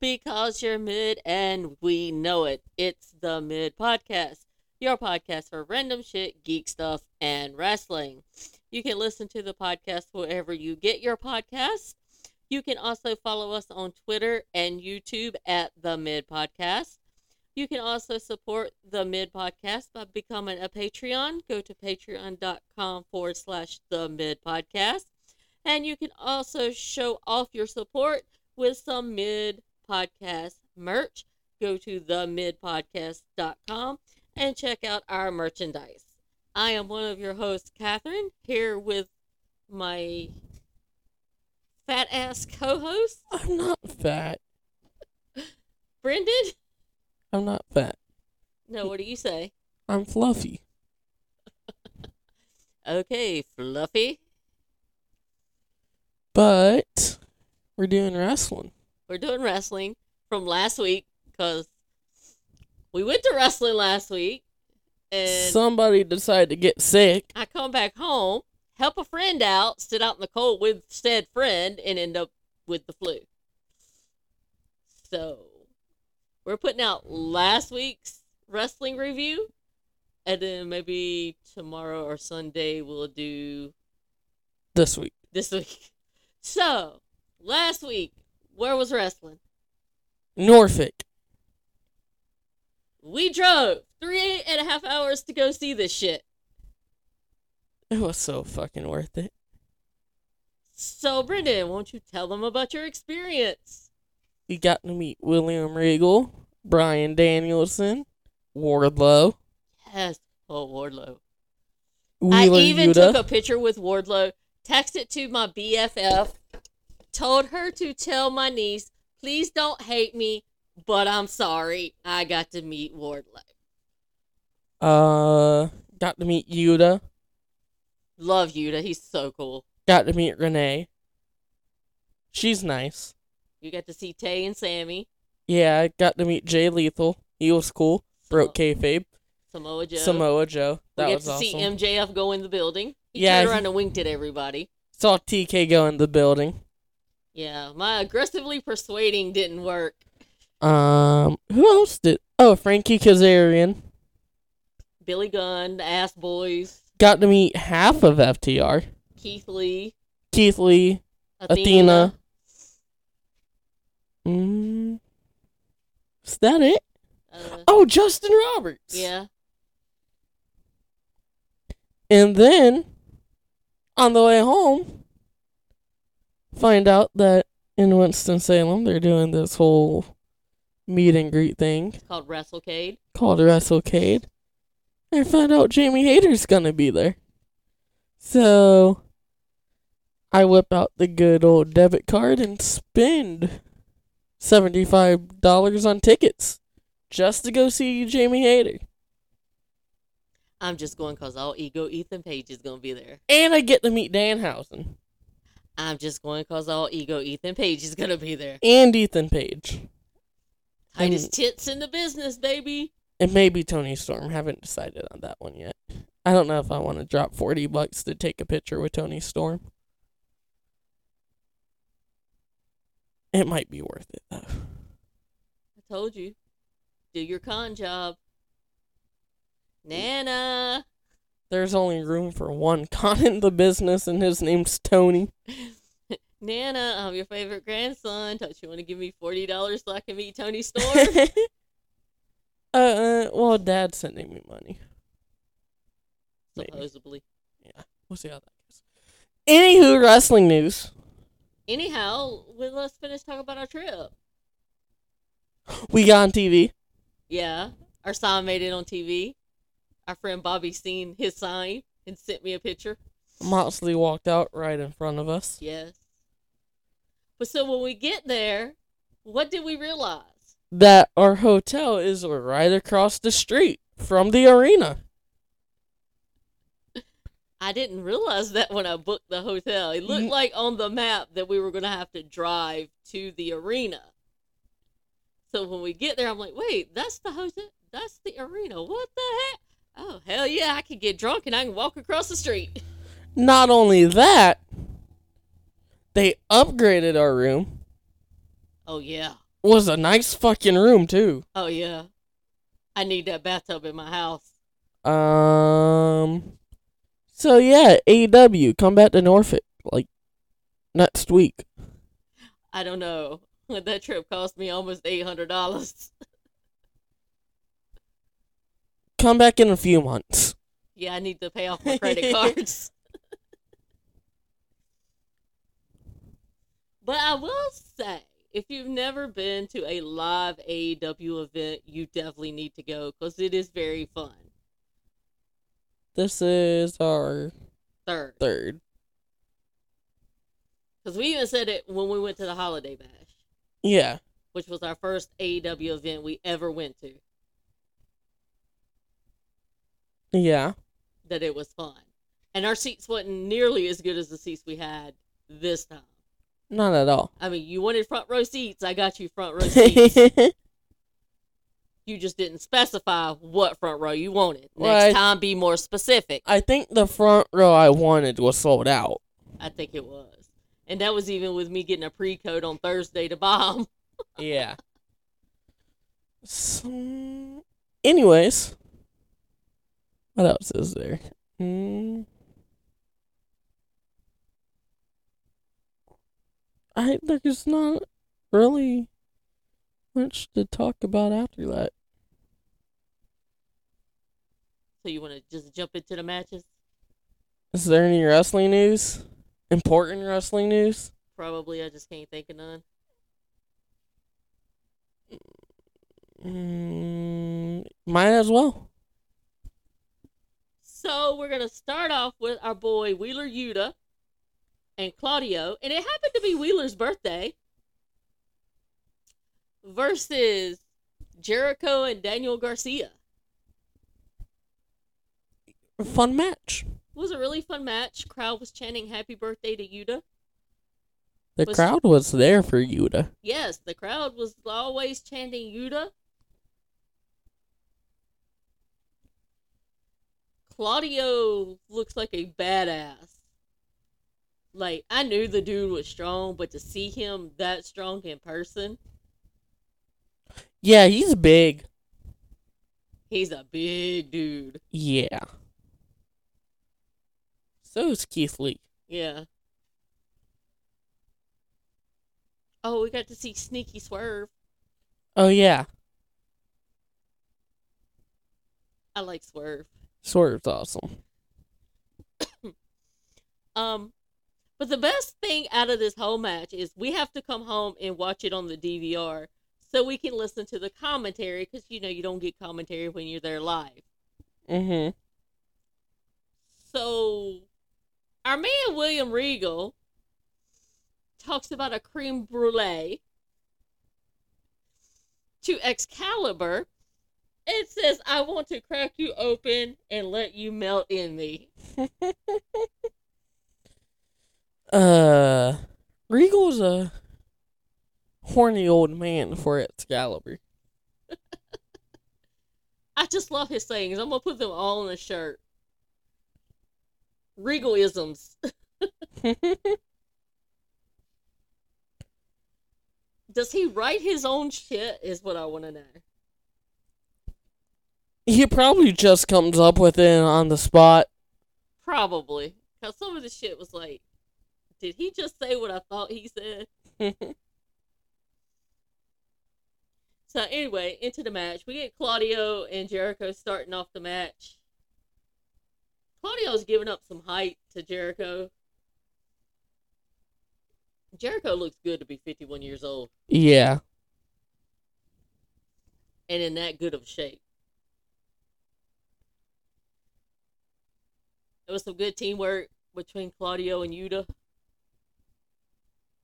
Because you're mid and we know it. It's the Mid Podcast, your podcast for random shit, geek stuff, and wrestling. You can listen to the podcast wherever you get your podcasts. You can also follow us on Twitter and YouTube at the Mid Podcast. You can also support the Mid Podcast by becoming a Patreon. Go to patreon.com forward slash the Mid Podcast. And you can also show off your support with some Mid Podcast merch. Go to themidpodcast.com and check out our merchandise. I am one of your hosts, Catherine, here with my fat ass co host, I'm not fat. Brendan. I'm not fat. No, what do you say? I'm fluffy. Okay, Fluffy. But we're doing wrestling. We're doing wrestling from last week because we went to wrestling last week and Somebody decided to get sick. I come back home, help a friend out, sit out in the cold with said friend, and end up with the flu. So we're putting out last week's wrestling review, and then maybe tomorrow or Sunday we'll do This week. this week. So last week, where was wrestling? Norfolk. We drove three and a half hours to go see this shit. It was so fucking worth it. So, Brendan, won't you tell them about your experience? We got to meet William Regal, Bryan Danielson, Wardlow, Yes. Oh, Wardlow. Wheeler I even Yuta. took a picture with Wardlow, texted it to my BFF, told her to tell my niece, please don't hate me, but I'm sorry. I got to meet Wardlow. uh, got to meet Yuta. Love Yuta. He's so cool. Got to meet Renee. She's nice. You got to see Tay and Sammy, Yeah, I got to meet Jay Lethal. He was cool. Broke kayfabe. Samoa Joe. Samoa Joe. That we get was to awesome. see MJF go in the building. He Yeah, turned he- around and winked at everybody. Saw TK go in the building. Yeah, my aggressively persuading didn't work. Um, who else did? Oh, Frankie Kazarian. Billy Gunn, the Ass Boys, Got to meet half of FTR. Keith Lee, Keith Lee. Athena. Athena. Mm, is that it? Uh, Oh, Justin Roberts. yeah. And then, on the way home, find out that in Winston-Salem they're doing this whole meet and greet thing It's called WrestleCade. called WrestleCade. I found out Jamie Hayter's gonna be there. So I whip out the good old debit card and spend seventy-five dollars on tickets just to go see Jamie Hayter. I'm just going because all ego Ethan Page is going to be there. And I get to meet Danhausen I'm just going because all ego Ethan Page is going to be there. and Ethan Page. Tightest tits in the business, baby. And maybe Toni Storm. Haven't decided on that one yet. I don't know if I want to drop forty bucks to take a picture with Toni Storm. It might be worth it though. I told you. Do your con job. Mm. Nana. There's only room for one con in the business, and his name's Tony. Nana, I'm your favorite grandson. Don't you want to give me $40 so I can meet Toni Storm? uh, uh, well, Dad's sending me money. Maybe. Supposedly. We'll see how that goes. Anywho, wrestling news. Anyhow, well, let's finish talking about our trip. We got on TV. Yeah, our sign made it on TV. Our friend Bobby seen his sign and sent me a picture. Moxley walked out right in front of us. Yes. But so when we get there, what did we realize? That our hotel is right across the street from the arena. I didn't realize that when I booked the hotel. It looked Mm. like on the map that we were going to have to drive to the arena. So when we get there, I'm like, wait, that's the hotel? That's the arena. What the heck? Oh, hell yeah, I can get drunk and I can walk across the street. Not only that, they upgraded our room. Oh, yeah. was a nice fucking room too. Oh yeah. I need that bathtub in my house. Um. So yeah, AEW come back to Norfolk like next week. I don't know. That trip cost me almost eight hundred dollars. Come back in a few months. Yeah, I need to pay off my credit cards. but I will say, if you've never been to a live AEW event, you definitely need to go because it is very fun. This is our Third, third. because we even said it when we went to the Holiday Bash, Yeah. which was our first AEW event we ever went to. Yeah. That it was fun, and our seats wasn't nearly as good as the seats we had this time. Not at all. I mean, you wanted front row seats. I got you front row seats. you just didn't specify what front row you wanted. Next Right. time, be more specific. I think the front row I wanted was sold out. I think it was. And that was even with me getting a pre code on Thursday to buy 'em. Yeah. So, anyways, what else is there? Hmm. I there's not really much to talk about after that. So, you want to just jump into the matches? Is there any wrestling news? Important wrestling news? Probably. I just can't think of none. Mm, might as well. So, we're going to start off with our boy Wheeler Yuta and Claudio. And it happened to be Wheeler's birthday. Versus Jericho and Daniel Garcia. Fun match. It was a really fun match. Crowd was chanting happy birthday to Yuta. The Was- crowd was there for Yuta. Yes, the crowd was always chanting Yuta. Claudio looks like a badass. Like, I knew the dude was strong, but to see him that strong in person, Yeah, he's big. he's a big dude. Yeah. So is Keith Lee. Yeah. Oh, we got to see Sneaky Swerve. Oh yeah, I like Swerve. Swerve's awesome. Um, but the best thing out of this whole match is we have to come home and watch it on the DVR so we can listen to the commentary because you know you don't get commentary when you're there live. Mm-hmm. So, our man William Regal talks about a creme brulee to Excalibur. It says, "I want to crack you open and let you melt in me." Uh, Regal's a horny old man for Excalibur. I just love his sayings. I'm gonna put them all on a shirt. Regalisms. Does he write his own shit? Is what I want to know. He probably just comes up with it on the spot. Probably, because some of the shit was like, did he just say what I thought he said? So anyway, into the match, we get Claudio and Jericho starting off the match. Claudio's giving up some height to Jericho. Jericho looks good to be 51 years old yeah. and in that good of shape. There was some good teamwork between Claudio and Yuta.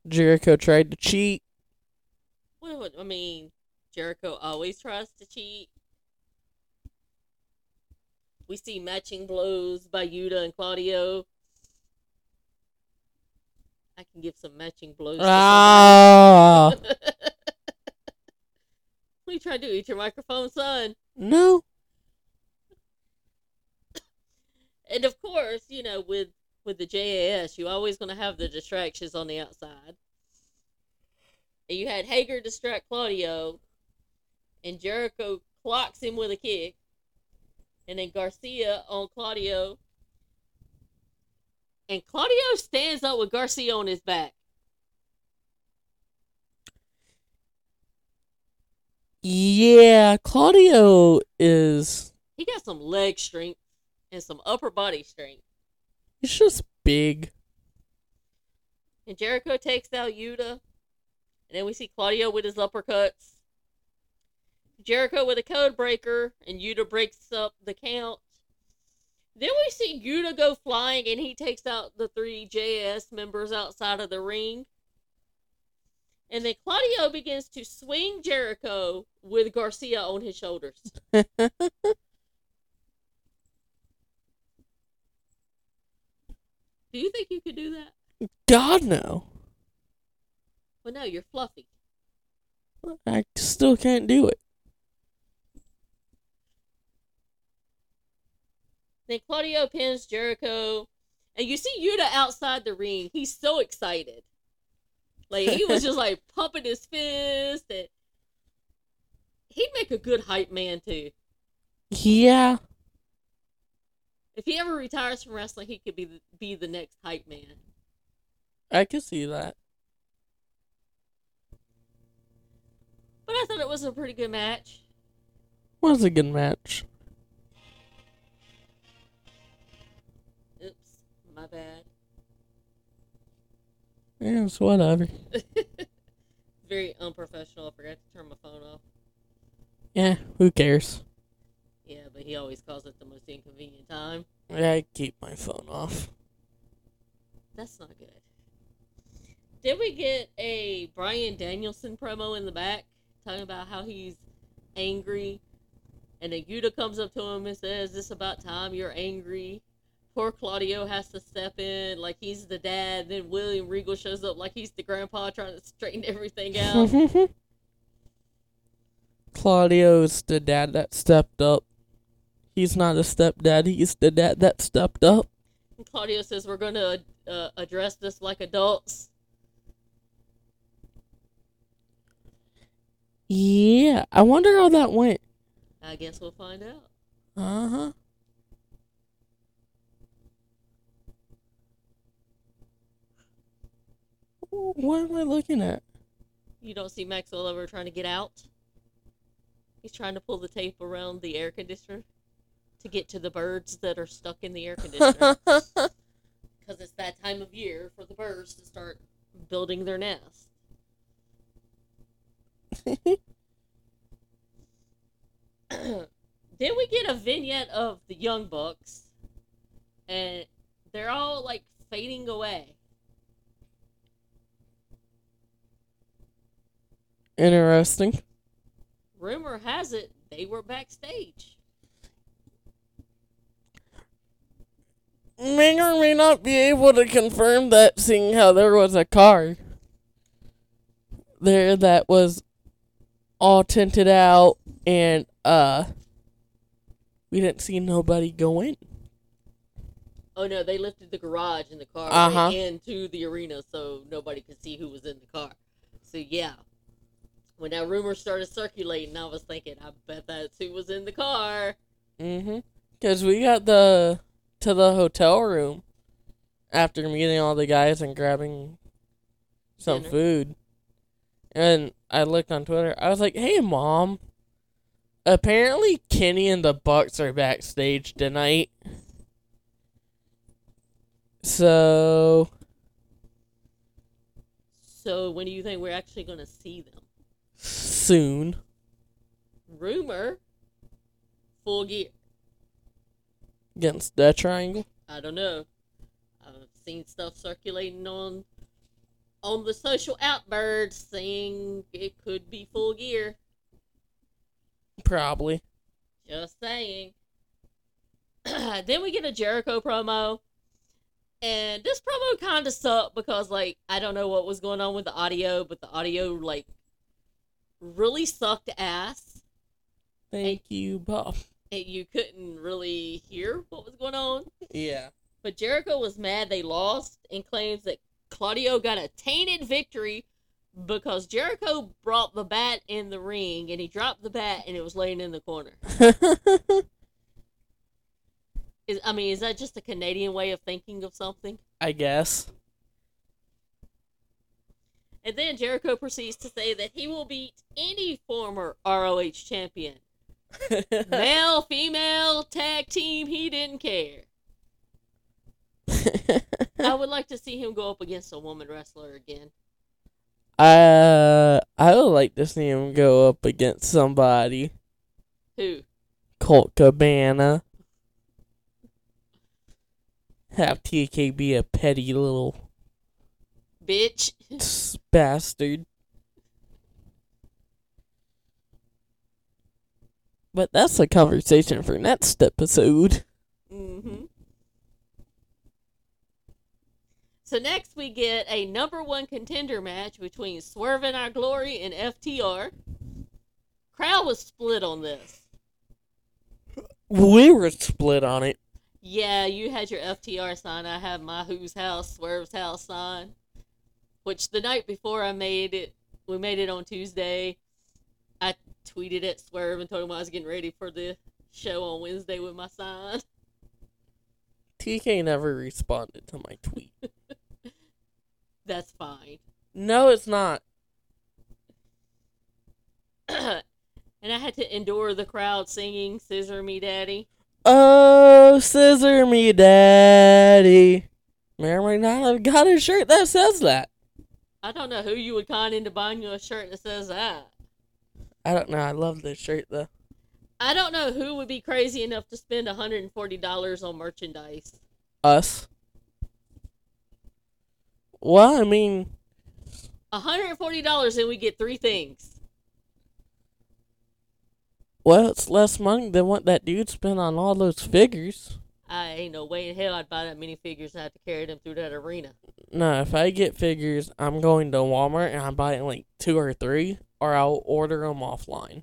Jericho tried to cheat. Well, I mean, Jericho always tries to cheat. We see matching blows by Yuta and Claudio. I can give some matching blows. Ah, what are you trying to do? Eat your microphone, son? no. And of course, you know, with with the JAS, you're always going to have the distractions on the outside. And you had Hager distract Claudio, and Jericho clocks him with a kick, and then Garcia on Claudio, and Claudio stands up with Garcia on his back. Yeah, Claudio is. He got some leg strength and some upper body strength. He's just big. And Jericho takes out Yuta. And then we see Claudio with his uppercuts. Jericho with a code breaker, and Yuta breaks up the count. Then we see Yuta go flying, and he takes out the three JAS members outside of the ring. And then Claudio begins to swing Jericho with Garcia on his shoulders. Do you think you could do that? God, no. Well, no, you're fluffy. I still can't do it. Then Claudio pins Jericho, and you see Yuta outside the ring. He's so excited. Like he was just like pumping his fist, and he'd make a good hype man too. Yeah. If he ever retires from wrestling, he could be the, be the next hype man. I can see that. But I thought it was a pretty good match. Was a good match. Oops, my bad. Yeah, it's whatever. Very unprofessional. I forgot to turn my phone off. Yeah, who cares? Yeah, but he always calls it the most inconvenient time. I keep my phone off. That's not good. Did we get a Bryan Danielson promo in the back talking about how he's angry? And then Yuta comes up to him and says, This about time you're angry. Poor Claudio has to step in like he's the dad. Then William Regal shows up like he's the grandpa trying to straighten everything out. Claudio's the dad that stepped up. He's not a stepdad, he's the dad that stepped up. and Claudio says, We're going to uh, address this like adults. Yeah, I wonder how that went. I guess we'll find out. Uh huh. What am I looking at? You don't see Maxwell ever trying to get out. He's trying to pull the tape around the air conditioner to get to the birds that are stuck in the air conditioner. Because it's that time of year for the birds to start building their nest. then we get a vignette of the Young Bucks, and they're all like fading away. Interesting. Rumor has it they were backstage. May or may not be able to confirm that, seeing how there was a car there that was all tinted out, and uh, we didn't see nobody go in. Oh no, they lifted the garage and the car Uh-huh. into the arena so nobody could see who was in the car. So yeah. When that rumor started circulating, I was thinking, I bet that's who was in the car. Mm-hmm. Cause we got the to the hotel room after meeting all the guys and grabbing some Dinner. food, and I looked on Twitter. I was like, "Hey, mom." Apparently, Kenny and the Bucks are backstage tonight. So So when do you think we're actually gonna see them? soon. Rumor full gear. Against that triangle. I don't know. I've seen stuff circulating on on the social outbirds saying it could be full gear. Probably. Just saying. then we get a Jericho promo. And this promo kind of sucked because, like, I don't know what was going on with the audio, but the audio, like, really sucked ass. Thank you, Bob. You couldn't really hear what was going on. Yeah. But Jericho was mad they lost and claims that Claudio got a tainted victory because Jericho brought the bat in the ring and he dropped the bat and it was laying in the corner. Is I mean, is that just a Canadian way of thinking of something? I guess. And then Jericho proceeds to say that he will beat any former ROH champion. Male, female, tag team, he didn't care. I would like to see him go up against a woman wrestler again. uh, I would like to see him go up against somebody. Who? Colt Cabana. Have TK be a petty little Bitch. bastard. But that's a conversation for next episode. Mm-hmm. So next we get a number one contender match between Swerve and Our Glory and FTR. Crowd was split on this. We were split on it. Yeah, you had your FTR sign. I have my Who's House, Swerve's House sign. Which the night before I made it, we made it on Tuesday. Tweeted at Swerve and told him I was getting ready for the show on Wednesday with my sign. TK never responded to my tweet. That's fine. No, it's not. and I had to endure the crowd singing "Scissor Me, Daddy." Oh, scissor me, daddy. Mary might not have got a shirt that says that. I don't know who you would con into buying you a shirt that says that. I don't know. I love this shirt though. I don't know who would be crazy enough to spend $140 on merchandise. Us. Well, I mean, $140 and we get three things. well, it's less money than what that dude spent on all those figures. I ain't no way in hell I'd buy that many figures and have to carry them through that arena. No, if I get figures, I'm going to Walmart and I'm buying like two or three, or I'll order them offline.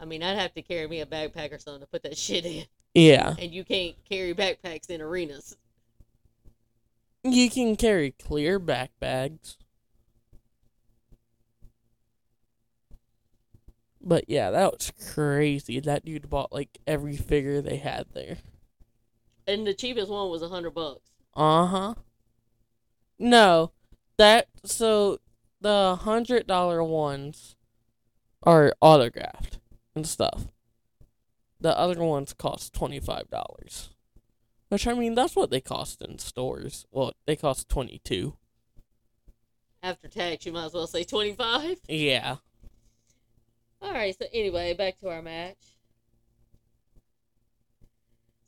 I mean, I'd have to carry me a backpack or something to put that shit in. Yeah. And you can't carry backpacks in arenas. You can carry clear back But yeah, that was crazy. That dude bought like every figure they had there. And the cheapest one was a hundred bucks. Uh huh. No, that so the hundred dollar ones are autographed and stuff. The other ones cost twenty five dollars, which I mean that's what they cost in stores. Well, they cost twenty two. After tax, you might as well say 25. Yeah. All right. So anyway, back to our match.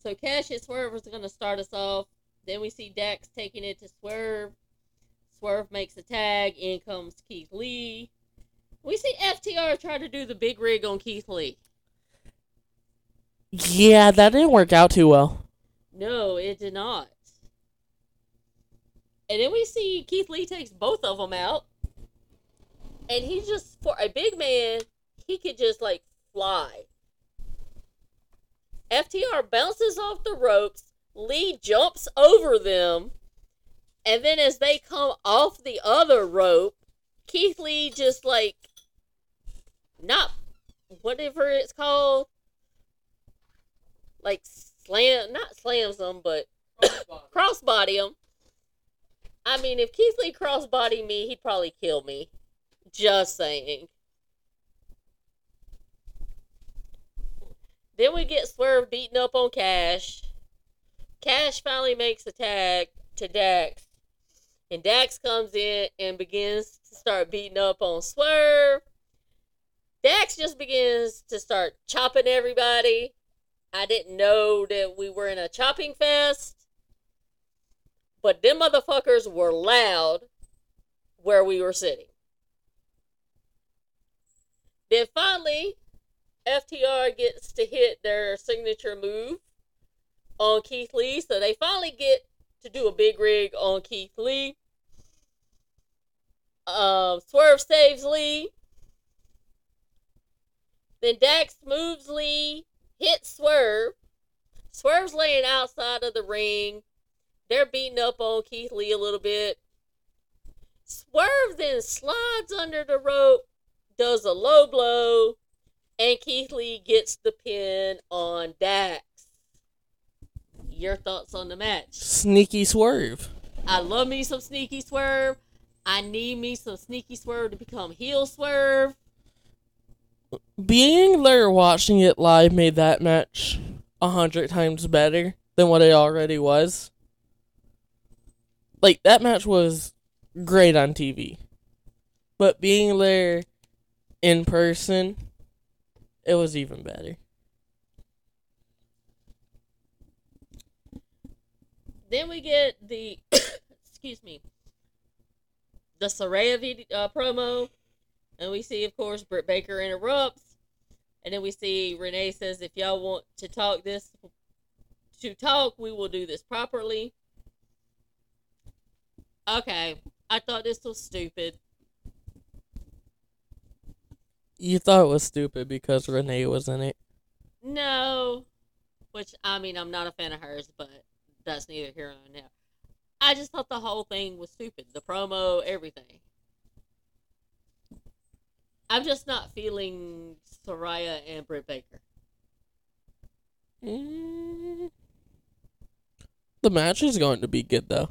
So Cash and Swerve is going to start us off. Then we see Dax taking it to Swerve. Swerve makes a tag. In comes Keith Lee. We see FTR try to do the big rig on Keith Lee. Yeah, that didn't work out too well. No, it did not. And then we see Keith Lee takes both of them out. And he just, for a big man, he could just like fly. FTR bounces off the ropes. Lee jumps over them. And then as they come off the other rope, Keith Lee just like, not whatever it's called, like slam, not slams them, but crossbody them. I mean, if Keith Lee crossbody me, he'd probably kill me. Just saying. Then we get Swerve beating up on Cash. Cash finally makes a tag to Dax. And Dax comes in and begins to start beating up on Swerve. Dax just begins to start chopping everybody. I didn't know that we were in a chopping fest. But them motherfuckers were loud where we were sitting. Then finally, FTR gets to hit their signature move on Keith Lee. So they finally get to do a big rig on Keith Lee. Um, Swerve saves Lee. Then Dax moves Lee, hits Swerve. Swerve's laying outside of the ring. They're beating up on Keith Lee a little bit. Swerve then slides under the rope, does a low blow, and Keith Lee gets the pin on Dax. Your thoughts on the match? Sneaky swerve. I love me some sneaky swerve. I need me some sneaky swerve to become heel swerve. Being there watching it live made that match a hundred times better than what it already was. Like that match was great on TV. But being there in person, it was even better. Then we get the, excuse me, the Saraya vid- uh, promo, and we see, of course, Britt Baker interrupts, and then we see Renee says, "If y'all want to talk this, to talk, we will do this properly." Okay, I thought this was stupid. You thought it was stupid because Renee was in it. No, which I mean, I'm not a fan of hers, but that's neither here nor there. I just thought the whole thing was stupid. The promo, everything. I'm just not feeling Saraya and Britt Baker. Mm. The match is going to be good though.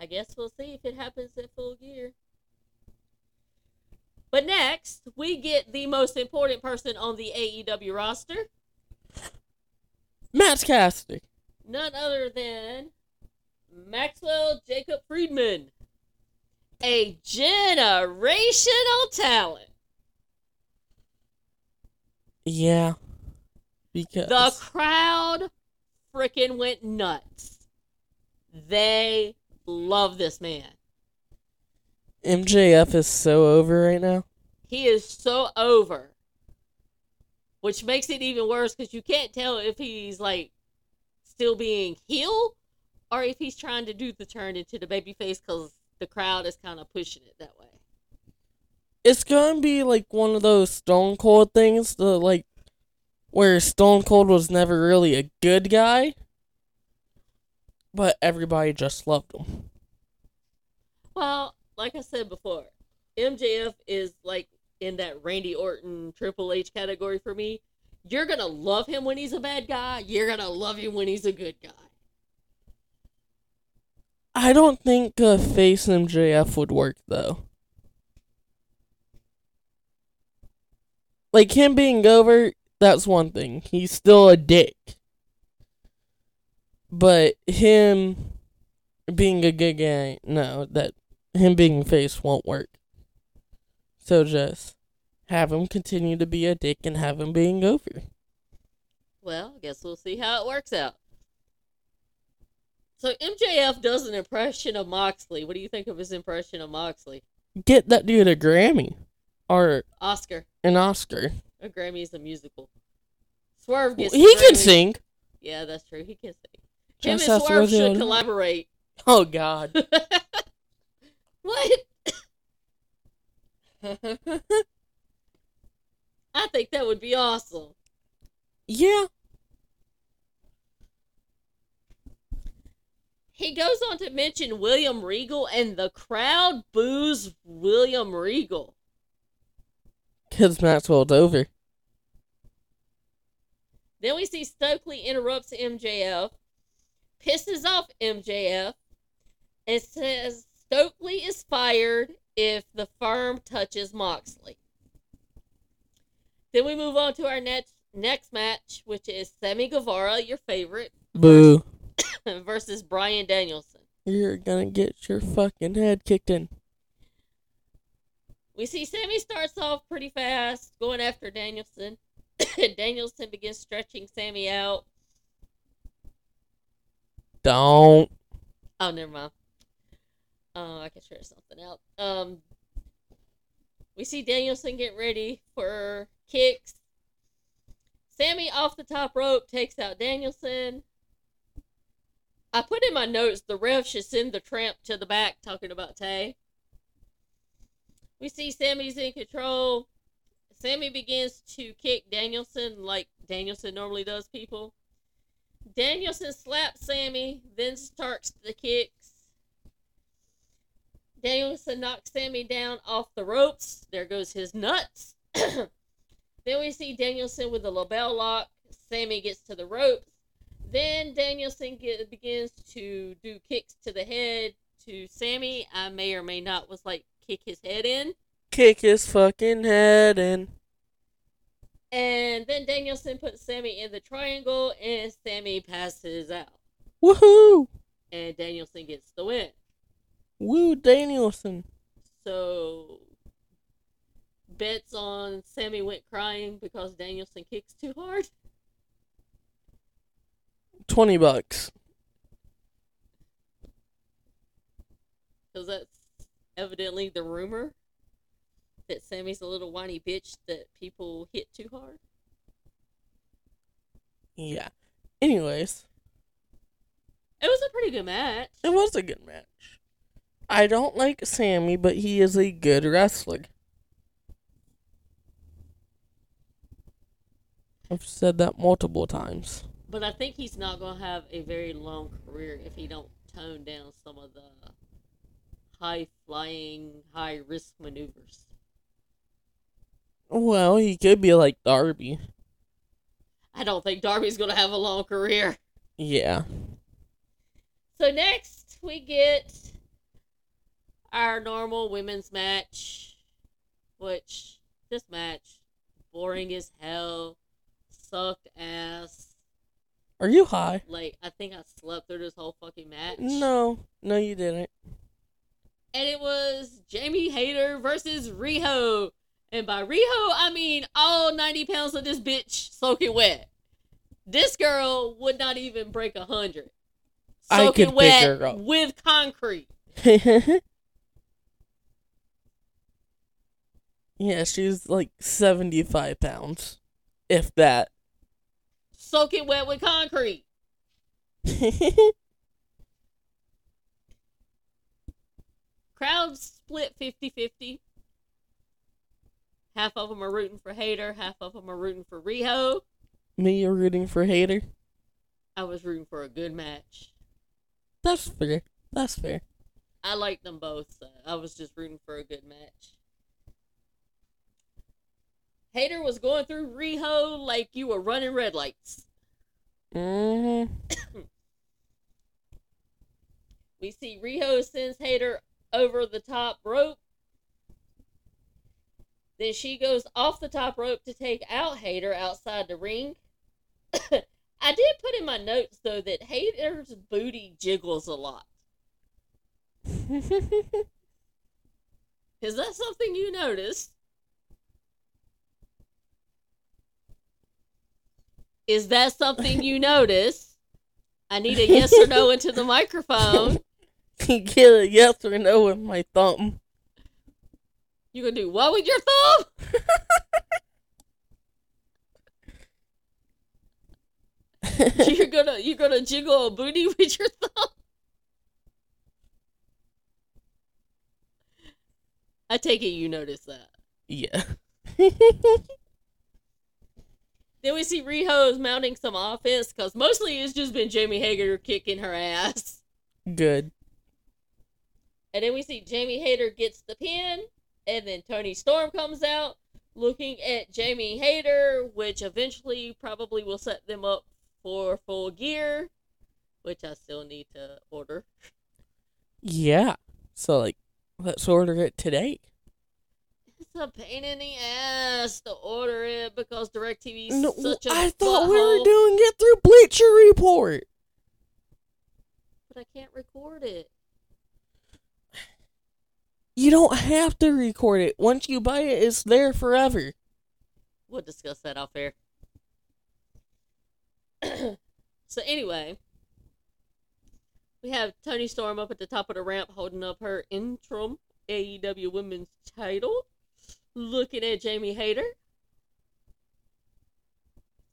I guess we'll see if it happens at full gear. But next, we get the most important person on the AEW roster. Max Caster. none other than Maxwell Jacob Friedman, a generational talent. Yeah. Because The crowd freaking went nuts. They love this man. MJF is so over right now. He is so over. Which makes it even worse because you can't tell if he's like still being heel or if he's trying to do the turn into the baby face because the crowd is kind of pushing it that way. It's gonna be like one of those Stone Cold things, the like where Stone Cold was never really a good guy, but everybody just loved him. Well, like I said before, MJF is like in that Randy Orton Triple H category for me. You're gonna love him when he's a bad guy. You're gonna love him when he's a good guy. I don't think a face MJF would work though. Like him being over, that's one thing. He's still a dick. But him being a good guy, no, that him being face won't work. So just have him continue to be a dick and have him being over. Well, I guess we'll see how it works out. So MJF does an impression of Moxley. What do you think of his impression of Moxley? Get that dude a Grammy or Oscar. an Oscar. A Grammy is a musical. Swerve gets. He can sing. Yeah, that's true. He can sing. Just Him and Swerve should collaborate. Oh God. what? I think that would be awesome. yeah. He goes on to mention William Regal, and the crowd boos William Regal. Because Maxwell's over. Then we see Stokely interrupts MJF, pisses off MJF, and says Stokely is fired if the firm touches Moxley. Then we move on to our next next match, which is Sammy Guevara, your favorite, Boo. versus Bryan Danielson. You're gonna get your fucking head kicked in. We see Sammy starts off pretty fast, going after Danielson. Danielson begins stretching Sammy out. Don't. Oh, never mind. Uh, I can share something out. Um, we see Danielson get ready for kicks. Sammy off the top rope takes out Danielson. I put in my notes the ref should send the tramp to the back talking about Tay. We see Sammy's in control. Sammy begins to kick Danielson like Danielson normally does people. Danielson slaps Sammy, then starts the kicks. Danielson knocks Sammy down off the ropes. There goes his nuts. then we see Danielson with the LeBell lock. Sammy gets to the ropes. Then Danielson get, begins to do kicks to the head to Sammy. I may or may not was like kick his head in. Kick his fucking head in. And then Danielson puts Sammy in the triangle and Sammy passes out. Woohoo! And Danielson gets the win. Woo, Danielson. So bets on Sammy went crying because Danielson kicks too hard. 20 bucks. Because that's evidently the rumor that Sammy's a little whiny bitch that people hit too hard. Yeah. Anyways, It was a pretty good match. it was a good match. I don't like Sammy, but he is a good wrestler. I've said that multiple times. But I think he's not going to have a very long career if he don't tone down some of the high flying, high risk maneuvers. Well, he could be like Darby. I don't think Darby's going to have a long career. Yeah. So next we get our normal women's match, which this match boring as hell, sucked ass. Are you high? Like I think I slept through this whole fucking match. No. No, you didn't. And it was Jamie Hayter versus Riho. And by Riho, I mean all 90 pounds of this bitch soaking wet. This girl would not even break a hundred. I Soaking could pick wet with concrete. yeah, she's like 75 pounds. If that. Soaking wet with concrete. Crowd split 50 50. Half of them are rooting for Hayter, half of them are rooting for Riho. Me, you're rooting for Hayter? I was rooting for a good match. That's fair. That's fair. I like them both, so I was just rooting for a good match. Hayter was going through Riho like you were running red lights. hmm We see Riho sends Hayter over the top rope. Then she goes off the top rope to take out Hayter outside the ring. I did put in my notes though that Hayter's booty jiggles a lot. Is that something you noticed? Is that something you notice? I need a yes or no into the microphone. Get a yes or no with my thumb. You gonna do what with your thumb? you're gonna you're gonna jiggle a booty with your thumb? I take it you noticed that. yeah. Then we see Riho's mounting some offense because mostly it's just been Jamie Hayter kicking her ass. Good. And then we see Jamie Hayter gets the pin, and then Toni Storm comes out looking at Jamie Hayter, which eventually probably will set them up for full gear, which I still need to order. Yeah. So, like, let's order it today. It's a pain in the ass to order it because DirecTV is No, such a I thought we were doing it through Bleacher Report. but I can't record it. You don't have to record it. Once you buy it, it's there forever. We'll discuss that off air. so anyway, we have Toni Storm up at the top of the ramp holding up her interim AEW Women's title, looking at Jamie Hayter.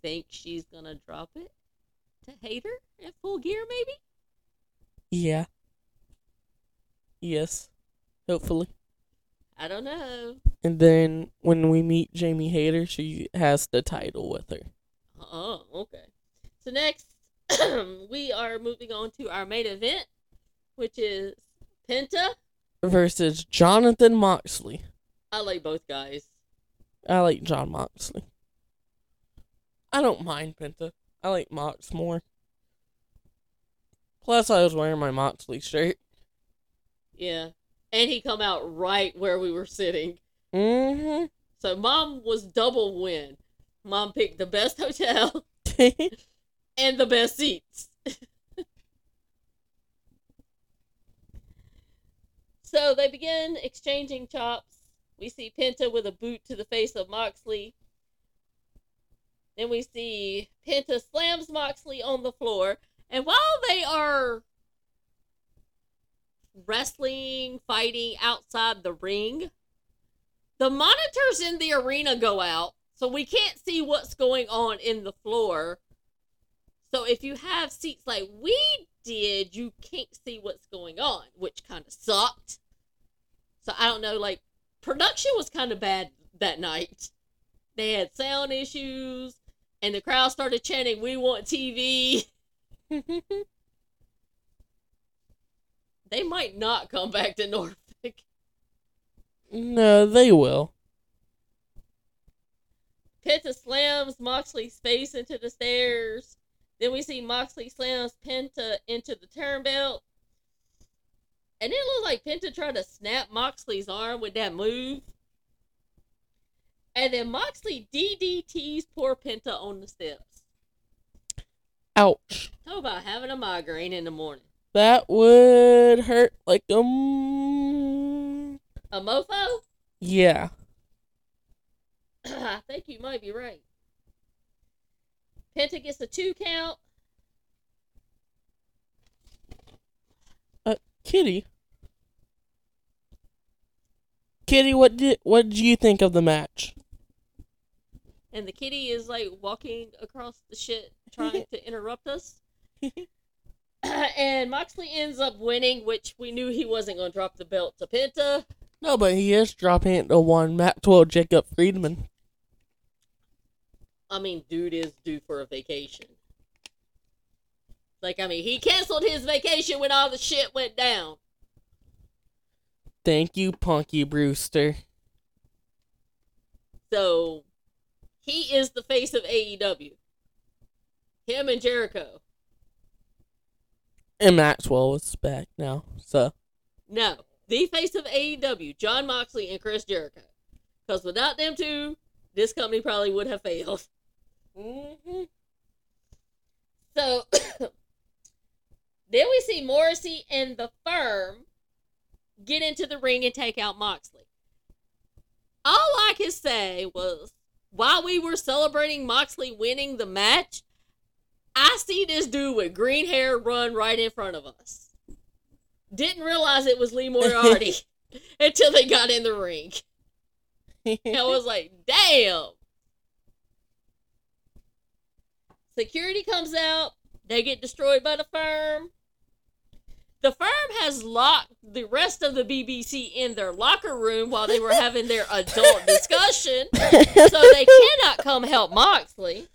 Think she's gonna drop it to Hayter at full gear, maybe? Yeah. Yes. Hopefully. I don't know. And then when we meet Jamie Hayter, she has the title with her. Oh, okay. So next, we are moving on to our main event, which is Penta. Versus Jonathan Moxley. I like both guys. I like Jon Moxley. I don't mind Penta. I like Mox more. Plus, I was wearing my Moxley shirt. Yeah. And he come out right where we were sitting. Mm-hmm. So mom was double win. Mom picked the best hotel and the best seats. so they begin exchanging chops. We see Penta with a boot to the face of Moxley. Then we see Penta slams Moxley on the floor. And while they are wrestling, fighting outside the ring, the monitors in the arena go out. So we can't see what's going on in the floor. So if you have seats like we did, you can't see what's going on, which kind of sucked. So I don't know, like production was kind of bad that night. They had sound issues, and the crowd started chanting, "We want TV." they might not come back to Norfolk. no, they will. Penta slams Moxley's face into the stairs. Then we see Moxley slams Penta into the turnbelt. And it looked like Penta tried to snap Moxley's arm with that move. And then Moxley DDTs poor Penta on the steps. Ouch. Talk about having a migraine in the morning. That would hurt like um. A mofo? Yeah. I think you might be right. Penta gets a two count. Kitty. Kitty, what did what did you think of the match? and the kitty is like walking across the shit trying to interrupt us. and Moxley ends up winning, which we knew he wasn't going to drop the belt to Penta. No, but he is dropping it to one Maxwell Jacob Friedman. I mean, dude is due for a vacation. Like, I mean, he canceled his vacation when all the shit went down. Thank you, Punky Brewster. So, he is the face of AEW. Him and Jericho. And Maxwell is back now, so No, the face of AEW, Jon Moxley and Chris Jericho. Because without them two, this company probably would have failed. mm-hmm. So then we see Morrissey and the firm get into the ring and take out Moxley. All I could say was while we were celebrating Moxley winning the match, I see this dude with green hair run right in front of us. Didn't realize it was Lee Moriarty until they got in the ring. I was like, damn. Security comes out. They get destroyed by the firm. The firm has locked the rest of the BBC in their locker room while they were having their adult discussion, so they cannot come help Moxley.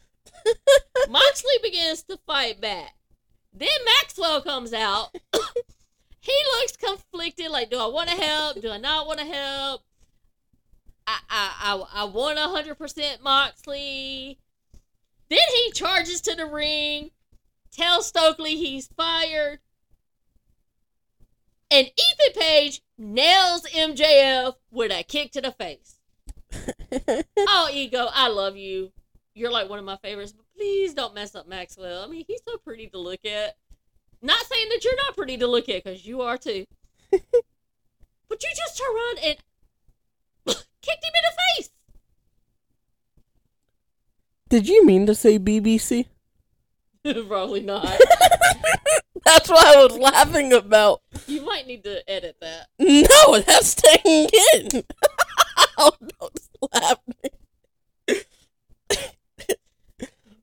Moxley begins to fight back. Then Maxwell comes out. he looks conflicted, like, do I want to help? Do I not want to help? I I I, I want hundred percent Moxley. Then he charges to the ring, tells Stokely he's fired, and Ethan Page nails MJF with a kick to the face. oh, ego, I love you. You're like one of my favorites, but please don't mess up Maxwell. I mean, he's so pretty to look at. Not saying that you're not pretty to look at, because you are too. but you just turn around and kicked him in the face. Did you mean to say BBC? Probably not. That's what I was laughing about. You might need to edit that. No, that's staying in. oh, don't slap me.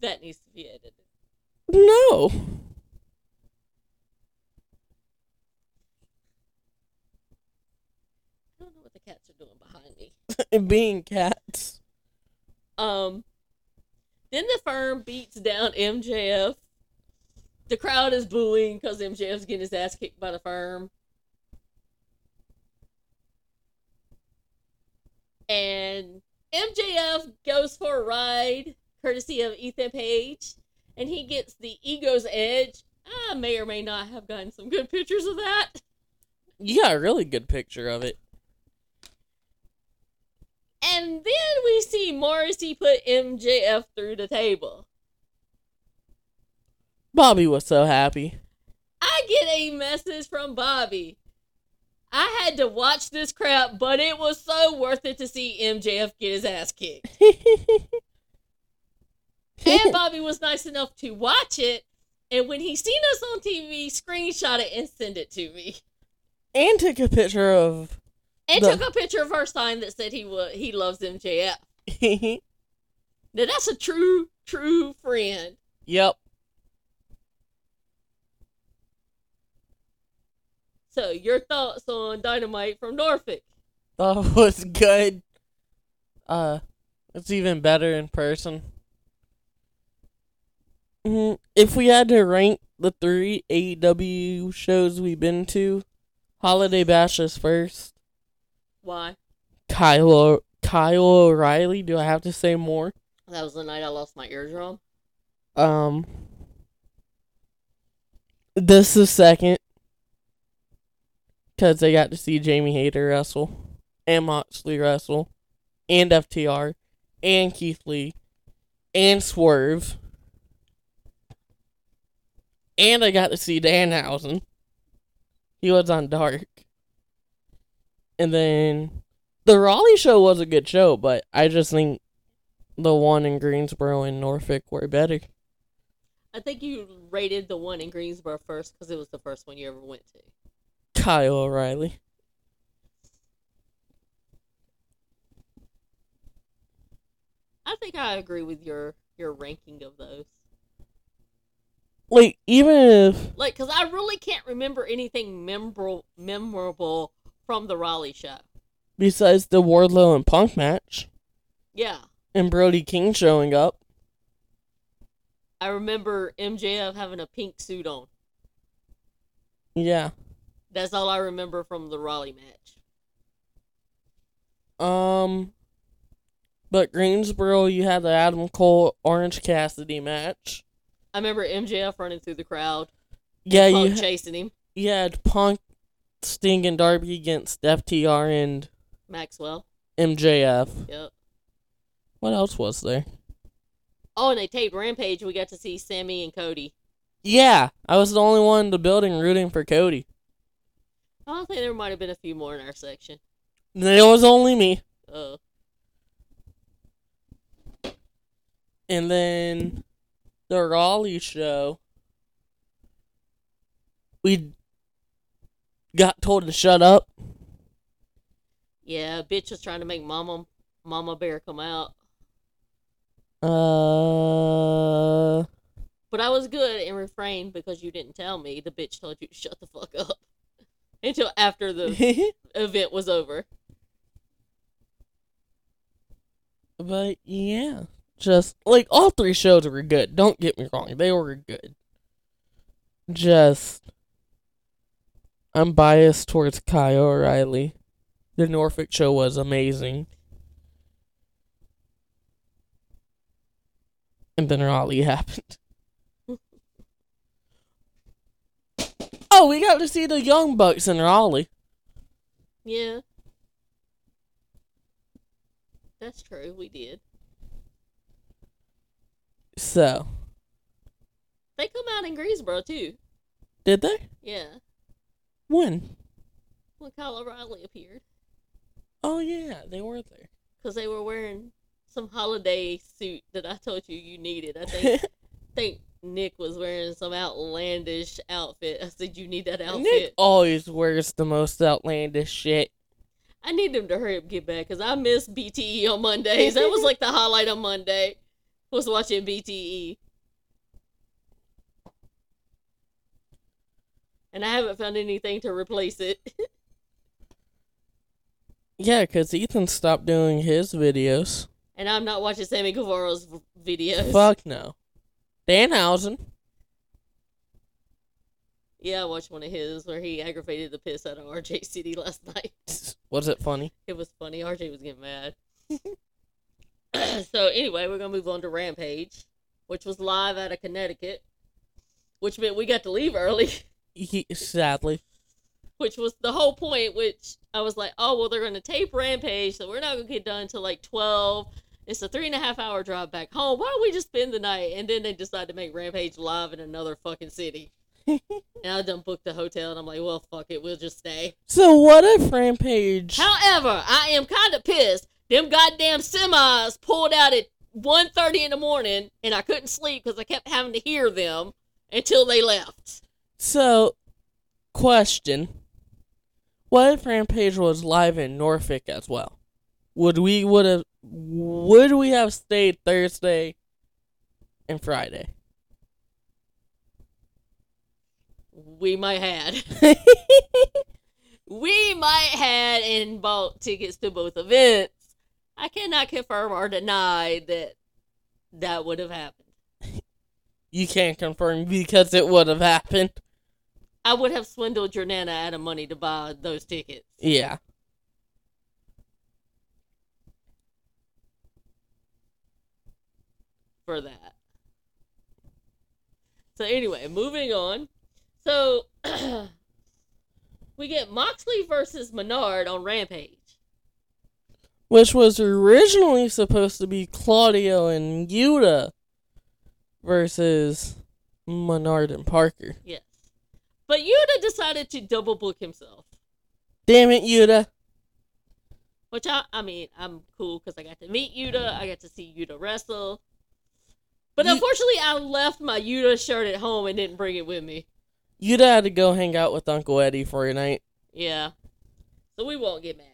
That needs to be edited. No. I don't know what the cats are doing behind me. Being cats. Um, then the firm beats down MJF. the crowd is booing because MJF's getting his ass kicked by the firm. And MJF goes for a ride, courtesy of Ethan Page, and he gets the ego's edge. I may or may not have gotten some good pictures of that. You got a really good picture of it. And then we see Morrissey put MJF through the table. Bobby was so happy. I get a message from Bobby. I had to watch this crap, but it was so worth it to see MJF get his ass kicked. and Bobby was nice enough to watch it, and when he seen us on TV, screenshot it and send it to me. and took a picture of. And The- took a picture of her sign that said he wa- he loves MJF. Now that's a true, true friend. yep. So your thoughts on Dynamite from Norfolk? That was good. Uh, it's even better in person. Mhm. If we had to rank the three AEW shows we've been to, Holiday Bash is first. Why? Kyle Kyle O'Reilly. Do I have to say more? That was the night I lost my eardrum. Um, this is second because they got to see Jamie Hayter wrestle and Moxley wrestle and FTR and Keith Lee and Swerve and I got to see Danhausen. He was on Dark. And then the Raleigh show was a good show, but I just think the one in Greensboro and Norfolk were better. I think you rated the one in Greensboro first because it was the first one you ever went to. Kyle O'Reilly. I think I agree with your your ranking of those. Like even if Like, cause I really can't remember anything memorable memorable from the Raleigh show. besides the Wardlow and Punk match Yeah, and Brody King showing up, I remember MJF having a pink suit on. yeah. That's all I remember from the Raleigh match. Um, but Greensboro, you had the Adam Cole Orange Cassidy match. I remember MJF running through the crowd, Yeah, Punk you chasing him. you had Punk, Sting, and Darby against FTR and Maxwell. MJF. Yep. What else was there? Oh, and they taped Rampage. We got to see Sammy and Cody. Yeah, I was the only one in the building rooting for Cody. I think there might have been a few more in our section. It was only me. Uh, And then the Raleigh show, we got told to shut up. yeah, bitch was trying to make Mama Mama Bear come out, Uh, but I was good and refrained because you didn't tell me. The bitch told you to shut the fuck up until after the event was over. but yeah, just like all three shows were good. Don't get me wrong, they were good. Just, I'm biased towards Kyle O'Reilly. The Norfolk show was amazing. And then Raleigh happened. oh, we got to see the Young Bucks in Raleigh. Yeah, that's true. We did. So, They come out in Greensboro too. did they? Yeah, When? when Kyle O'Reilly appeared, Oh, yeah, they were there. because they were wearing some holiday suit that I told you you needed. I think think Nick was wearing some outlandish outfit. I said you need that outfit. Nick always wears the most outlandish shit. I need them to hurry up and get back because I miss BTE on Mondays. that was like the highlight on Monday. Was watching. BTE. And I haven't found anything to replace it. Yeah, because Ethan stopped doing his videos. and I'm not watching Sammy Guevara's videos. Fuck no. Danhausen. Yeah, I watched one of his where he aggravated the piss out of RJ City last night. Was it funny? It was funny. RJ was getting mad. so anyway, we're gonna move on to Rampage, which was live out of Connecticut, which meant we got to leave early. He, sadly. which was the whole point. Which I was like, oh well, they're gonna tape Rampage, so we're not gonna get done until like twelve. It's a three and a half hour drive back home. Why don't we just spend the night? And then they decide to make Rampage live in another fucking city. and I done booked the hotel, and I'm like, well, fuck it, we'll just stay. So what if Rampage? However, I am kind of pissed. Them goddamn semis pulled out at 1.30 in the morning, and I couldn't sleep because I kept having to hear them until they left. So, question: What if Rampage was live in Norfolk as well? Would we would have would we have stayed Thursday and Friday? We might had. we might had and bought tickets to both events. I cannot confirm or deny that that would have happened. you can't confirm because it would have happened. I would have swindled your nana out of money to buy those tickets. Yeah. for that. So anyway, moving on. So we get Moxley versus Menard on Rampage. Which was originally supposed to be Claudio and Yuta versus Menard and Parker. Yes. But Yuta decided to double book himself. Damn it, Yuta. Which I, I mean, I'm cool because I got to meet Yuta. I got to see Yuta wrestle. But You- unfortunately, I left my Yuta shirt at home and didn't bring it with me. Yuta had to go hang out with Uncle Eddie for a night. Yeah. So we won't get mad.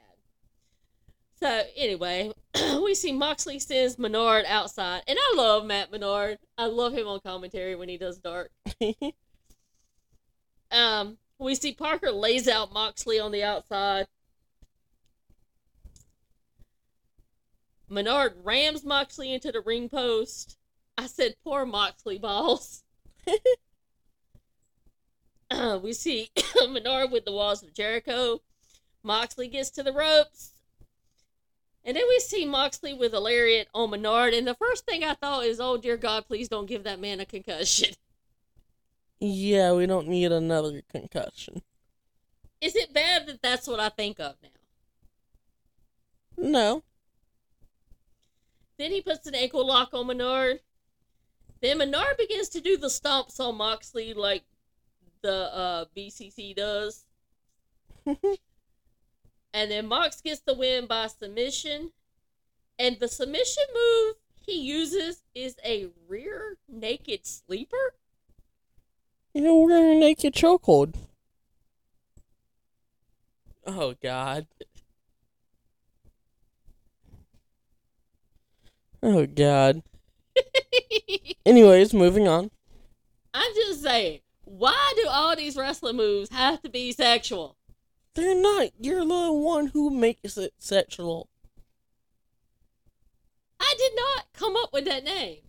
So anyway, we see Moxley sends Menard outside, and I love Matt Menard. I love him on commentary when he does dark. Um, we see Parker lays out Moxley on the outside. Menard rams Moxley into the ring post. I said, poor Moxley balls. Uh, we see Menard with the walls of Jericho. Moxley gets to the ropes. And then we see Moxley with a lariat on Menard. And the first thing I thought is, oh, dear God, please don't give that man a concussion. yeah, we don't need another concussion. Is it bad that that's what I think of now? No. Then he puts an ankle lock on Menard. Then Menard begins to do the stomps on Moxley like the uh, BCC does. and then Mox gets the win by submission. And the submission move he uses is a rear naked sleeper. You know, we're gonna naked chokehold. Oh God. Oh God. Anyways, moving on. I'm just saying, why do all these wrestling moves have to be sexual? They're not. You're the one who makes it sexual. I did not come up with that name.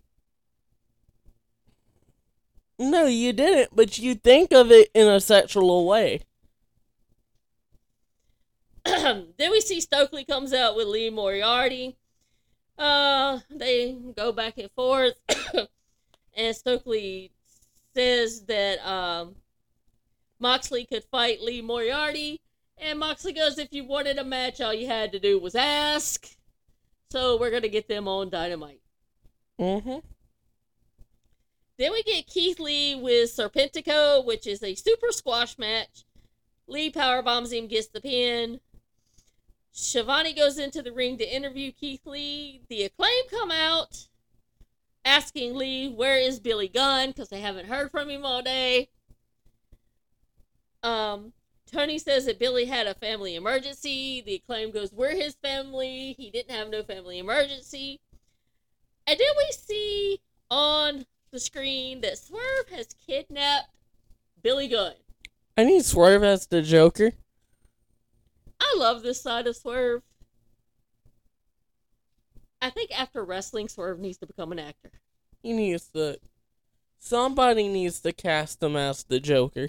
No, you didn't, but you think of it in a sexual way. then we see Stokely comes out with Lee Moriarty. Uh, they go back and forth, and Stokely says that um, Moxley could fight Lee Moriarty, and Moxley goes, "If you wanted a match, all you had to do was ask." So we're gonna get them on Dynamite. Mm-hmm. Then we get Keith Lee with Serpentico, which is a super squash match. Lee power bombs him, gets the pin. Shivani goes into the ring to interview Keith Lee. The acclaim come out asking Lee, where is Billy Gunn? Because they haven't heard from him all day. Um, Tony says that Billy had a family emergency. The acclaim goes, We're his family. He didn't have no family emergency. And then we see on the screen that Swerve has kidnapped Billy Gunn. I need Swerve as the Joker. I love this side of Swerve. I think after wrestling, Swerve needs to become an actor. He needs to. Somebody needs to cast him as the Joker.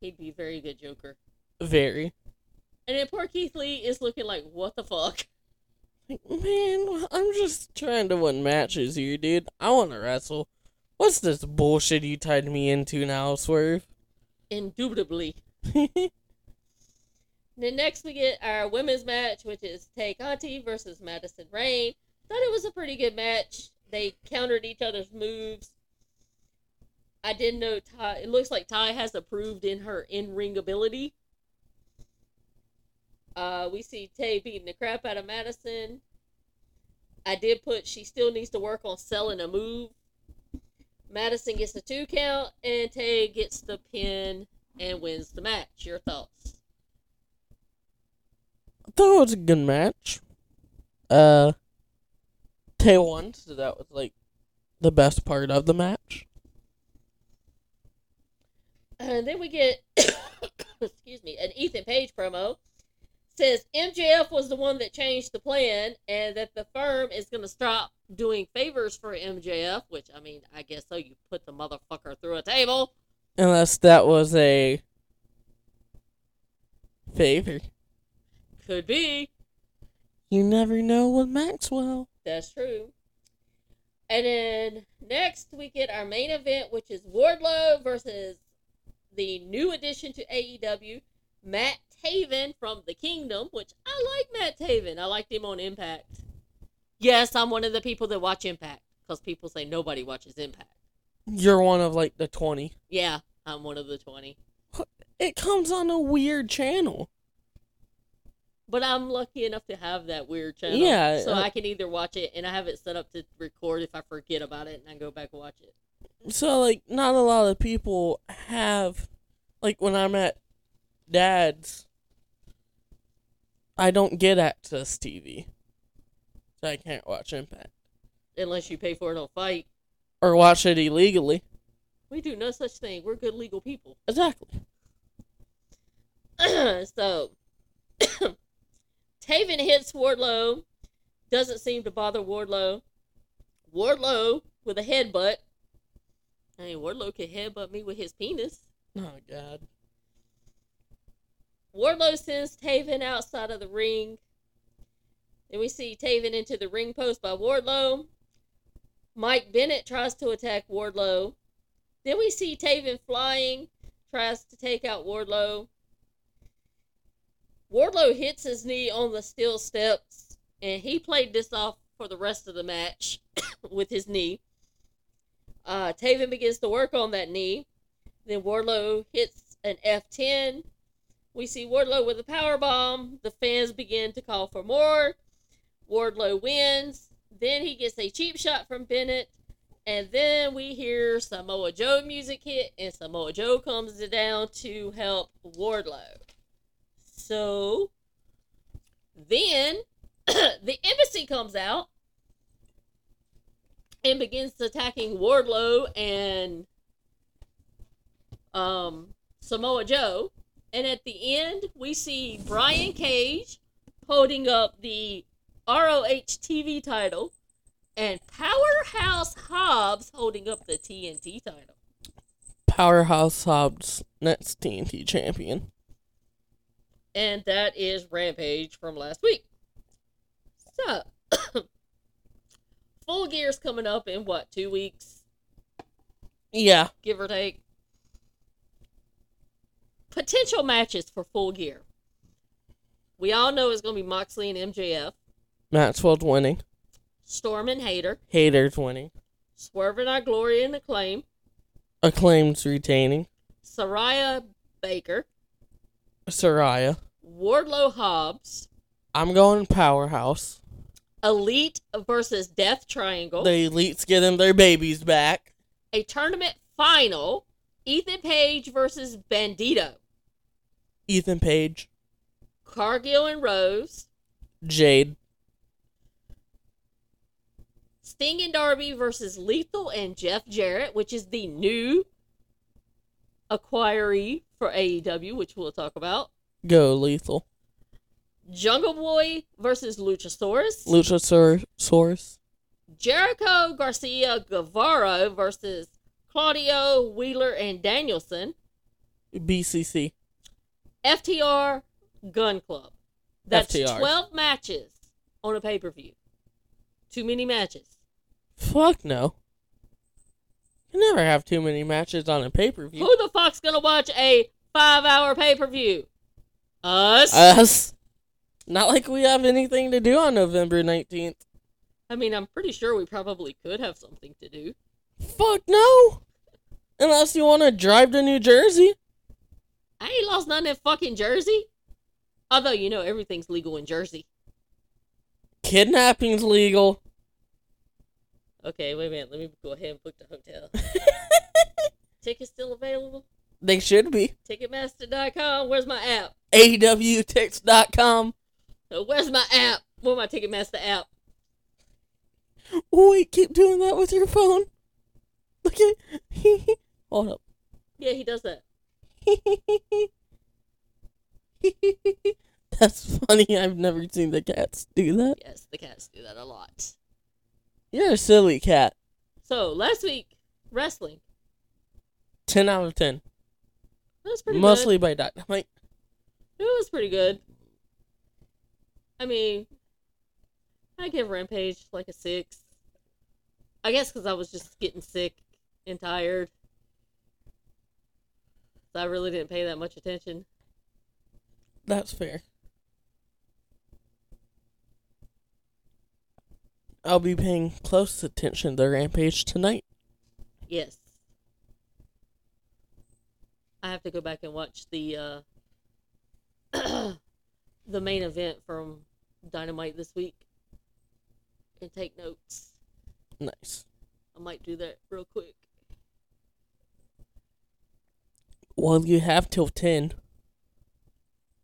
He'd be a very good Joker. Very. And then poor Keith Lee is looking like, what the fuck? Like, man, I'm just trying to win matches here, dude. I want to wrestle. What's this bullshit you tied me into now, Swerve? Indubitably. Then next we get our women's match, which is Tay Conti versus Madison Rayne. Thought it was a pretty good match. They countered each other's moves. I didn't know Ty. It looks like Ty has improved in her in-ring ability. Uh, we see Tay beating the crap out of Madison. I did put she still needs to work on selling a move. Madison gets the two count, and Tay gets the pin and wins the match. Your thoughts? I thought it was a good match. Uh, Tay won, so that was like the best part of the match. And then we get, excuse me, an Ethan Page promo. Says MJF was the one that changed the plan and that the firm is going to stop doing favors for MJF, which, I mean, I guess so. You put the motherfucker through a table. Unless that was a favor. Could be. You never know with Maxwell. That's true. And then next we get our main event, which is Wardlow versus the new addition to AEW, Matt Taven from the Kingdom, which I like Matt Taven. I liked him on Impact. Yes, I'm one of the people that watch Impact because people say nobody watches Impact. You're one of like the 20. Yeah, I'm one of the 20. It comes on a weird channel. But I'm lucky enough to have that weird channel. Yeah, So uh, I can either watch it and I have it set up to record if I forget about it and I go back and watch it. So like not a lot of people have like when I'm at dad's I don't get AXS TV. So I can't watch Impact. Unless you pay for it on FITE. Or watch it illegally. We do no such thing. We're good legal people. Exactly. so, Taven hits Wardlow. Doesn't seem to bother Wardlow. Wardlow with a headbutt. I mean, Wardlow could headbutt me with his penis. Oh god. Wardlow sends Taven outside of the ring. Then we see Taven into the ring post by Wardlow. Mike Bennett tries to attack Wardlow. Then we see Taven flying, tries to take out Wardlow. Wardlow hits his knee on the steel steps, and he played this off for the rest of the match with his knee. Uh, Taven begins to work on that knee. Then Wardlow hits an F10. We see Wardlow with a power bomb. The fans begin to call for more. Wardlow wins. Then he gets a cheap shot from Bennett. And then we hear Samoa Joe music hit, and Samoa Joe comes down to help Wardlow. So then the embassy comes out and begins attacking Wardlow and um, Samoa Joe. And at the end, we see Brian Cage holding up the ROH TV title and Powerhouse Hobbs holding up the TNT title. Powerhouse Hobbs next TNT champion. And that is Rampage from last week. So, Full Gear's coming up in what, two weeks, Yeah. give or take? Potential matches for Full Gear. We all know it's going to be Moxley and MJF, Maxwell's winning. Storm and Hayter, Hayter's winning. Swerve and Our Glory and Acclaim, Acclaim's retaining. Saraya Baker, Saraya. Wardlow Hobbs, I'm going Powerhouse. Elite versus Death Triangle, The elites getting their babies back. a tournament final, Ethan Page versus Bandito, Ethan Page. Cargill and Rose, Jade. Sting and Darby versus Lethal and Jeff Jarrett, which is the new acquiree for AEW, which we'll talk about. Go Lethal. Jungle Boy versus Luchasaurus. Luchasaurus. Jericho Garcia Guevara versus Claudio Wheeler and Danielson. BCC. FTR Gunn Club. That's FTR. 12 matches on a pay per view. Too many matches. Fuck no. You never have too many matches on a pay per view. Who the fuck's gonna watch a five hour pay per view? Us? Us. Not like we have anything to do on November 19th. I mean, I'm pretty sure we probably could have something to do. Fuck no. Unless you want to drive to New Jersey. I ain't lost none in fucking Jersey. Although, you know, everything's legal in Jersey. Kidnapping's legal. Okay, wait a minute. Let me go ahead and book the hotel. Tickets still available? they should be. Ticketmaster.com. Where's my app? AWTix.com. Uh, Where's my app? Where's my Ticketmaster app? Oh, wait, keep doing that with your phone. Look at. Hold up. Yeah, he does that. That's funny. I've never seen the cats do that. Yes, the cats do that a lot. You're a silly cat. So, last week, wrestling. 10 out of 10. That was pretty Mostly by Dynamite. good. It was pretty good. I mean, I give Rampage like a six. I guess because I was just getting sick and tired. So I really didn't pay that much attention. That's fair. I'll be paying close attention to the Rampage tonight. Yes. I have to go back and watch the uh the main event from Dynamite this week and take notes. Nice. I might do that real quick. Well, you have till 10.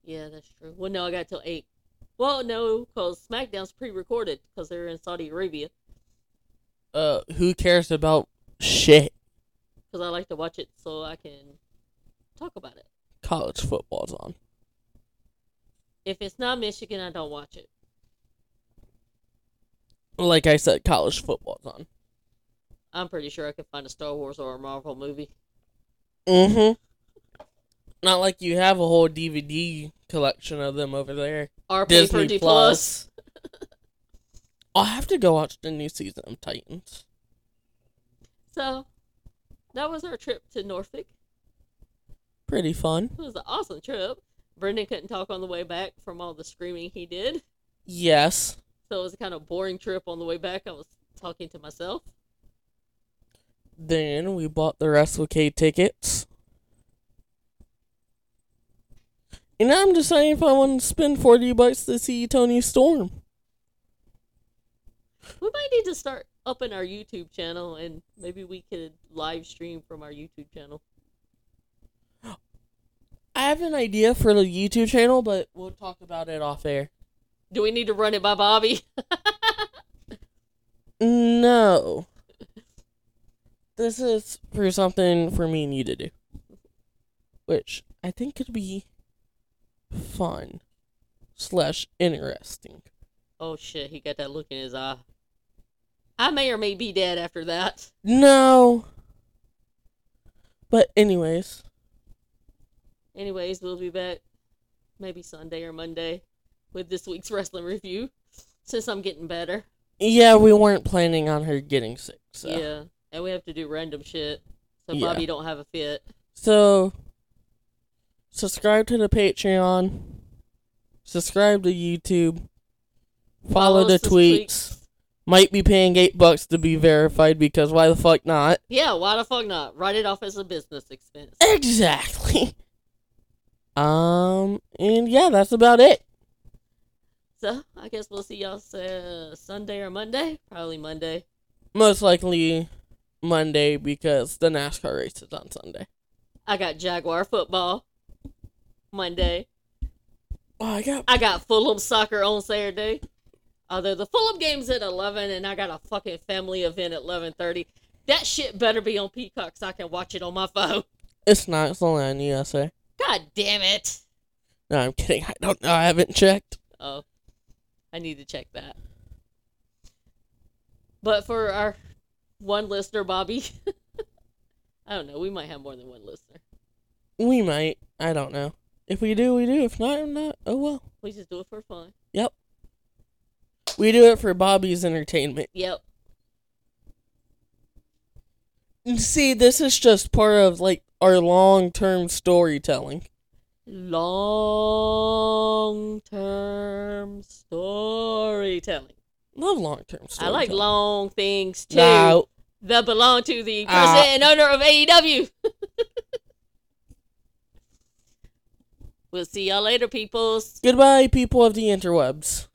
Yeah, that's true. Well, no, I got till eight. Well, no, because SmackDown's pre-recorded because they're in Saudi Arabia. Uh, who cares about shit? Because I like to watch it so I can talk about it. College football's on. If it's not Michigan, I don't watch it. Like I said, college football's on. I'm pretty sure I can find a Star Wars or a Marvel movie. Mm-hmm. Not like you have a whole DVD collection of them over there. For Disney D Plus. I'll have to go watch the new season of Titans. So that was our trip to Norfolk. Pretty fun. It was an awesome trip. Brendan couldn't talk on the way back from all the screaming he did. Yes. So it was a kind of boring trip on the way back. I was talking to myself. Then we bought the WrestleK tickets. And I'm just saying if I want to spend 40 bucks to see Toni Storm. We might need to start up in our YouTube channel and maybe we could live stream from our YouTube channel. I have an idea for the YouTube channel, but we'll talk about it off air. Do we need to run it by Bobby? No. This is for something for me and you to do. Which I think could be fun slash interesting. oh shit, he got that look in his eye. I may or may be dead after that. No. But anyways, Anyways, we'll be back maybe Sunday or Monday with this week's wrestling review since I'm getting better. yeah, we weren't planning on her getting sick. So Yeah, and we have to do random shit so Yeah. Bobby don't have a fit. So subscribe to the Patreon. Subscribe to YouTube. Follow, the us this tweets. Might be paying eight bucks to be verified because why the fuck not? Yeah, why the fuck not? Write it off as a business expense. Exactly. Um, and yeah, that's about it. So I guess we'll see y'all uh, Sunday or Monday. Probably Monday. Most likely Monday because the NASCAR race is on Sunday. I got Jaguar football Monday. Oh, I got I got Fulham soccer on Saturday. Although the Fulham game's at eleven, and I got a fucking family event at eleven thirty. That shit better be on Peacock so I can watch it on my phone. it's not. It's only on USA. God damn it! No, I'm kidding. I don't know. I haven't checked. Oh, I need to check that. But for our one listener, Bobby, I don't know. We might have more than one listener. We might. I don't know. If we do, we do. If not, I'm not. Oh well. We just do it for fun. Yep. We do it for Bobby's entertainment. Yep. And See, this is just part of like our long-term storytelling. Long term storytelling. Love long-term I storytelling. like long things too No, that belong to the Ah. president and owner of AEW. we'll see y'all later, peoples. Goodbye, people of the interwebs.